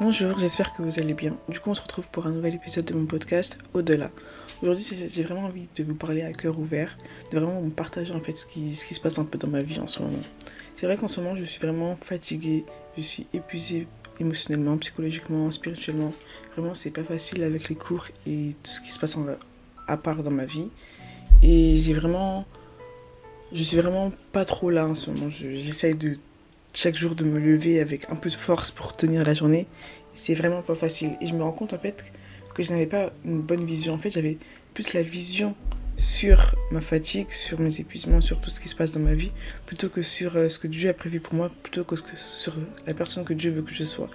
Bonjour, j'espère que vous allez bien. Du coup, on se retrouve pour un nouvel épisode de mon podcast Au-delà. Aujourd'hui, j'ai vraiment envie de vous parler à cœur ouvert, de vraiment vous partager en fait ce qui, se passe un peu dans ma vie en ce moment. C'est vrai qu'en ce moment, je suis vraiment fatiguée, je suis épuisée émotionnellement, psychologiquement, spirituellement. Vraiment, c'est pas facile avec les cours et tout ce qui se passe en, à part dans ma vie. Et j'ai vraiment. Je suis vraiment pas trop là en ce moment. J'essaye de chaque jour de me lever avec un peu de force pour tenir la journée. C'est vraiment pas facile. Et je me rends compte en fait que je n'avais pas une bonne vision. En fait, j'avais plus la vision sur ma fatigue, sur mes épuisements, sur tout ce qui se passe dans ma vie, plutôt que sur euh, ce que Dieu a prévu pour moi, plutôt que sur la personne que Dieu veut que je sois.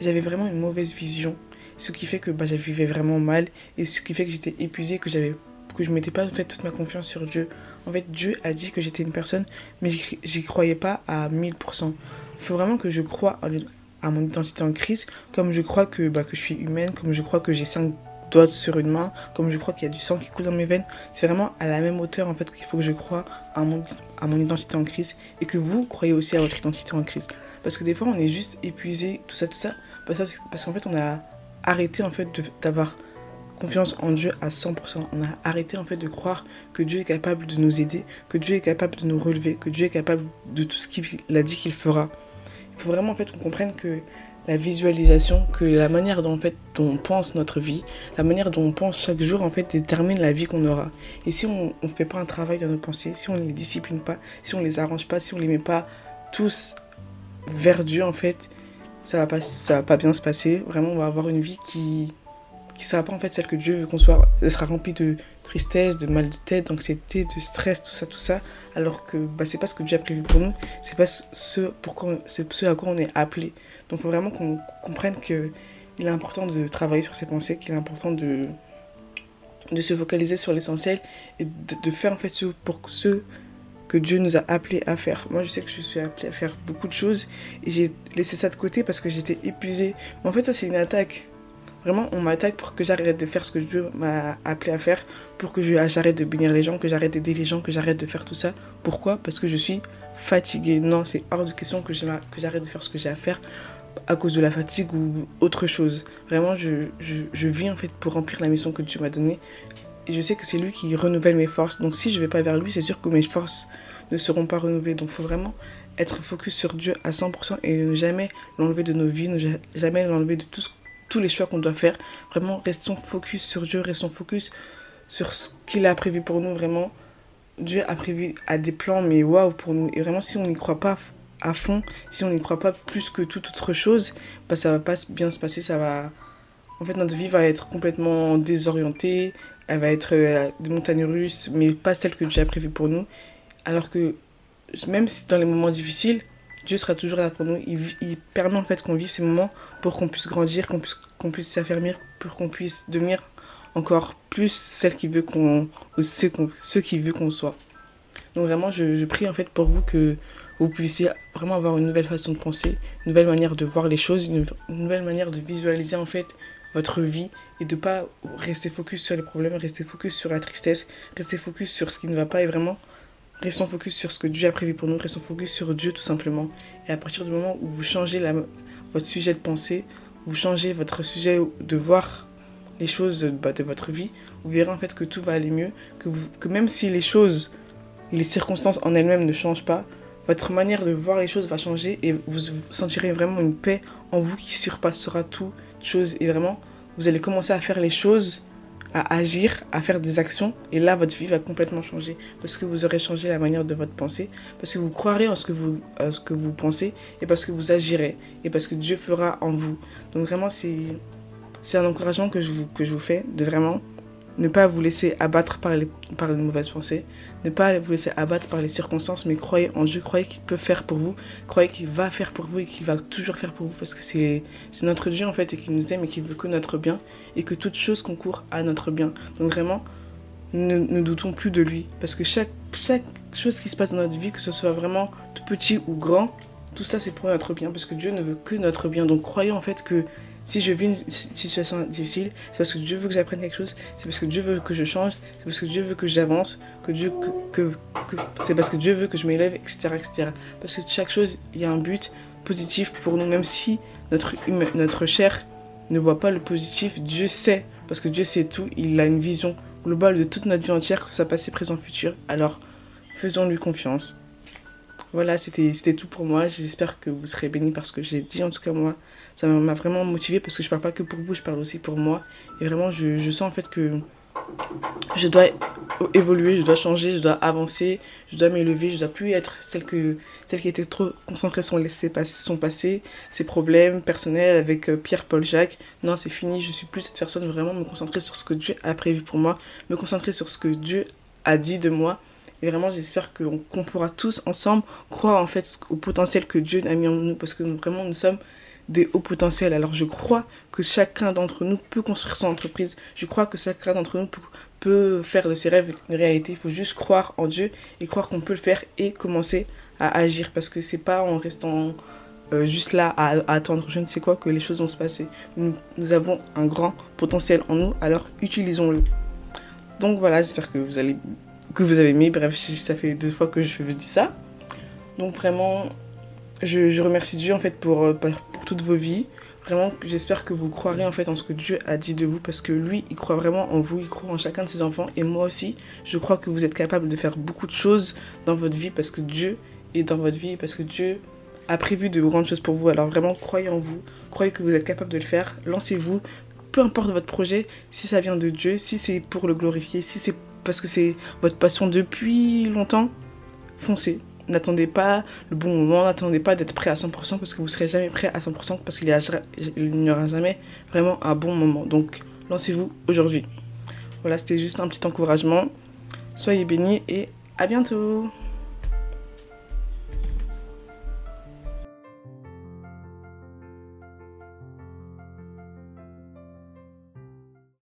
J'avais vraiment une mauvaise vision, ce qui fait que bah, je vivais vraiment mal, et ce qui fait que j'étais épuisée, que j'avais que je mettais pas fait toute ma confiance sur Dieu. En fait, Dieu a dit que j'étais une personne, mais j'y croyais pas à 1000%. Il faut vraiment que je croie à mon identité en crise, comme je crois que, bah, que je suis humaine, comme je crois que j'ai cinq doigts sur une main, comme je crois qu'il y a du sang qui coule dans mes veines. C'est vraiment à la même hauteur en fait qu'il faut que je croie à mon, à mon identité en crise et que vous croyez aussi à votre identité en crise. Parce que des fois on est juste épuisé, tout ça, tout ça, parce qu'en fait on a arrêté en fait d'avoir confiance en Dieu à 100%. On a arrêté en fait de croire que Dieu est capable de nous aider, que Dieu est capable de nous relever, que Dieu est capable de tout ce qu'il a dit qu'il fera. Il faut vraiment en fait qu'on comprenne que la visualisation, que la manière dont, en fait, on pense notre vie, la manière dont on pense chaque jour, en fait, détermine la vie qu'on aura. Et si on ne fait pas un travail dans nos pensées, si on ne les discipline pas, si on ne les arrange pas, si on ne les met pas tous vers Dieu, en fait, ça va pas, ça va pas bien se passer. Vraiment, on va avoir une vie qui qui sera pas en fait celle que Dieu veut qu'on soit. Elle sera remplie de tristesse, de mal de tête, d'anxiété, de stress, tout ça, tout ça. Alors que bah, c'est pas ce que Dieu a prévu pour nous. C'est pas ce, pourquoi, ce à quoi on est appelé. Donc il faut vraiment qu'on comprenne qu'il est important de travailler sur ses pensées, qu'il est important de, de se focaliser sur l'essentiel et de, faire en fait ce pour ce que Dieu nous a appelés à faire. Moi, je sais que je suis appelée à faire beaucoup de choses et j'ai laissé ça de côté parce que j'étais épuisée. Mais en fait, ça, c'est une attaque. Vraiment, on m'attaque pour que j'arrête de faire ce que Dieu m'a appelé à faire, pour que j'arrête de bénir les gens, que j'arrête d'aider les gens, que j'arrête de faire tout ça. Pourquoi? Parce que je suis fatiguée. Non, c'est hors de question que j'arrête de faire ce que j'ai à faire à cause de la fatigue ou autre chose. Vraiment, je, vis en fait pour remplir la mission que Dieu m'a donnée. Et je sais que c'est lui qui renouvelle mes forces. Donc si je ne vais pas vers lui, c'est sûr que mes forces ne seront pas renouvelées. Donc il faut vraiment être focus sur Dieu à 100% et ne jamais l'enlever de nos vies, ne jamais l'enlever de tous les choix qu'on doit faire. Vraiment, restons focus sur Dieu, restons focus sur ce qu'il a prévu pour nous. Vraiment, Dieu a prévu à des plans, mais waouh pour nous. Et vraiment, si on n'y croit pas à fond, si on n'y croit pas plus que toute autre chose, bah, ça va pas bien se passer, ça va... En fait, notre vie va être complètement désorientée, elle va être euh, des montagnes russes, mais pas celle que Dieu a prévue pour nous. Alors que même si dans les moments difficiles, Dieu sera toujours là pour nous. Il, permet en fait qu'on vive ces moments pour qu'on puisse grandir, qu'on puisse, s'affermir, pour qu'on puisse devenir encore plus celle qui veut qu'on, ceux, qui veut qu'on soit. Donc vraiment, je, prie en fait pour vous que vous puissiez vraiment avoir une nouvelle façon de penser, une nouvelle manière de voir les choses, une, nouvelle manière de visualiser en fait votre vie et de pas rester focus sur les problèmes, rester focus sur la tristesse, rester focus sur ce qui ne va pas et vraiment restons focus sur ce que Dieu a prévu pour nous, restons focus sur Dieu tout simplement. Et à partir du moment où vous changez votre sujet de pensée, vous changez votre sujet de voir les choses bah, de votre vie, vous verrez en fait que tout va aller mieux, que, que même si les choses, les circonstances en elles-mêmes ne changent pas, votre manière de voir les choses va changer et vous sentirez vraiment une paix en vous qui surpassera toute chose. Et vraiment, vous allez commencer à faire les choses, à agir, à faire des actions. Et là, votre vie va complètement changer parce que vous aurez changé la manière de votre pensée, parce que vous croirez en ce que vous, ce que vous pensez et parce que vous agirez et parce que Dieu fera en vous. Donc vraiment, c'est, c'est un encouragement que je, vous, que je vous fais de vraiment ne pas vous laisser abattre par les, par les mauvaises pensées, ne pas vous laisser abattre par les circonstances, mais croyez en Dieu, croyez qu'il peut faire pour vous, croyez qu'il va faire pour vous et qu'il va toujours faire pour vous parce que c'est notre Dieu en fait et qu'il nous aime et qu'il veut que notre bien et que toute chose concourt à notre bien. Donc vraiment, ne, ne doutons plus de lui parce que chaque, chaque chose qui se passe dans notre vie, que ce soit vraiment tout petit ou grand, tout ça c'est pour notre bien parce que Dieu ne veut que notre bien. Donc croyez en fait que si je vis une situation difficile, c'est parce que Dieu veut que j'apprenne quelque chose, c'est parce que Dieu veut que je change, c'est parce que Dieu veut que j'avance, que Dieu que, que, c'est parce que Dieu veut que je m'élève, etc., etc. Parce que chaque chose, il y a un but. positif pour nous, même si notre, notre chair ne voit pas le positif, Dieu sait, parce que Dieu sait tout, il a une vision globale de toute notre vie entière, que ce soit passé, présent, futur. Alors, faisons-lui confiance. Voilà, c'était tout pour moi. J'espère que vous serez bénis parce que j'ai dit. En tout cas, moi, ça m'a vraiment motivé parce que je parle pas que pour vous, je parle aussi pour moi. Et vraiment, je, sens en fait que je dois évoluer, je dois changer, je dois avancer, je dois m'élever, je dois plus être celle, que, celle qui était trop concentrée sur son passé, ses problèmes personnels avec euh, Pierre, Paul, Jacques. Non, c'est fini, je suis plus cette personne, vraiment me concentrer sur ce que Dieu a prévu pour moi, me concentrer sur ce que Dieu a dit de moi. Et vraiment, j'espère qu'on pourra tous ensemble croire en fait au potentiel que Dieu a mis en nous, parce que vraiment, nous sommes des hauts potentiels. Alors je crois que chacun d'entre nous peut construire son entreprise. Je crois que chacun d'entre nous peut, faire de ses rêves une réalité. Il faut juste croire en Dieu et croire qu'on peut le faire et commencer à agir. Parce que c'est pas en restant euh, juste là à, attendre je ne sais quoi que les choses vont se passer. Nous, avons un grand potentiel en nous, alors utilisons-le. Donc voilà, j'espère que vous allez que vous avez aimé. Bref, ça fait deux fois que je vous dis ça. Donc vraiment, je, remercie Dieu en fait pour, euh, pour toutes vos vies. Vraiment, j'espère que vous croirez en fait en ce que Dieu a dit de vous parce que lui, il croit vraiment en vous, il croit en chacun de ses enfants. Et moi aussi, je crois que vous êtes capable de faire beaucoup de choses dans votre vie parce que Dieu est dans votre vie parce que Dieu a prévu de grandes choses pour vous. Alors vraiment, croyez en vous, croyez que vous êtes capable de le faire, lancez-vous, peu importe votre projet, si ça vient de Dieu, si c'est pour le glorifier, si c'est parce que c'est votre passion depuis longtemps, foncez n'attendez pas le bon moment, n'attendez pas d'être prêt à 100% parce que vous serez jamais prêt à 100% parce qu'il n'y aura jamais vraiment un bon moment. Donc, lancez-vous aujourd'hui. Voilà, c'était juste un petit encouragement. Soyez bénis et à bientôt